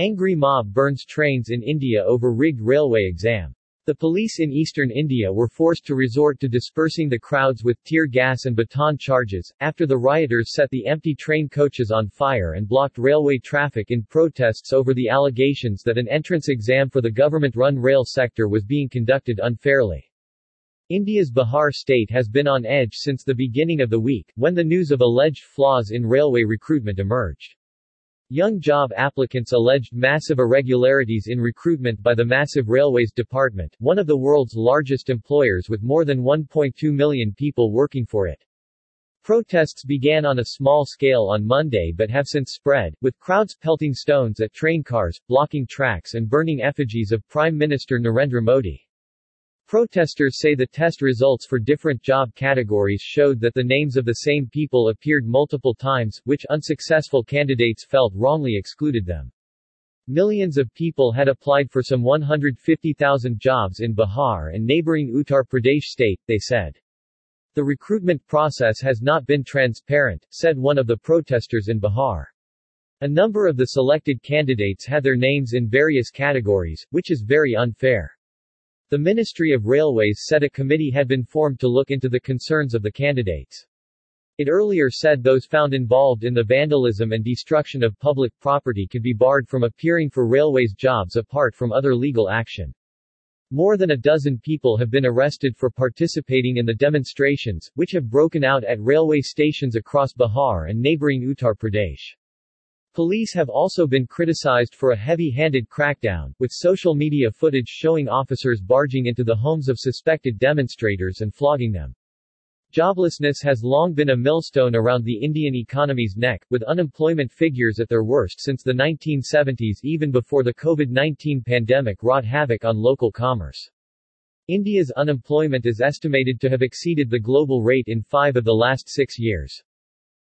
Angry mob burns trains in India over rigged railway exam. The police in eastern India were forced to resort to dispersing the crowds with tear gas and baton charges, after the rioters set the empty train coaches on fire and blocked railway traffic in protests over the allegations that an entrance exam for the government-run rail sector was being conducted unfairly. India's Bihar state has been on edge since the beginning of the week, when the news of alleged flaws in railway recruitment emerged. Young job applicants alleged massive irregularities in recruitment by the Massive Railways Department, one of the world's largest employers with more than 1.2 million people working for it. Protests began on a small scale on Monday but have since spread, with crowds pelting stones at train cars, blocking tracks and burning effigies of Prime Minister Narendra Modi. Protesters say the test results for different job categories showed that the names of the same people appeared multiple times, which unsuccessful candidates felt wrongly excluded them. Millions of people had applied for some 150,000 jobs in Bihar and neighboring Uttar Pradesh state, they said. The recruitment process has not been transparent, said one of the protesters in Bihar. A number of the selected candidates had their names in various categories, which is very unfair. The Ministry of Railways said a committee had been formed to look into the concerns of the candidates. It earlier said those found involved in the vandalism and destruction of public property could be barred from appearing for railways jobs apart from other legal action. More than a dozen people have been arrested for participating in the demonstrations, which have broken out at railway stations across Bihar and neighboring Uttar Pradesh. Police have also been criticized for a heavy-handed crackdown, with social media footage showing officers barging into the homes of suspected demonstrators and flogging them. Joblessness has long been a millstone around the Indian economy's neck, with unemployment figures at their worst since the 1970s even before the COVID-19 pandemic wrought havoc on local commerce. India's unemployment is estimated to have exceeded the global rate in five of the last six years.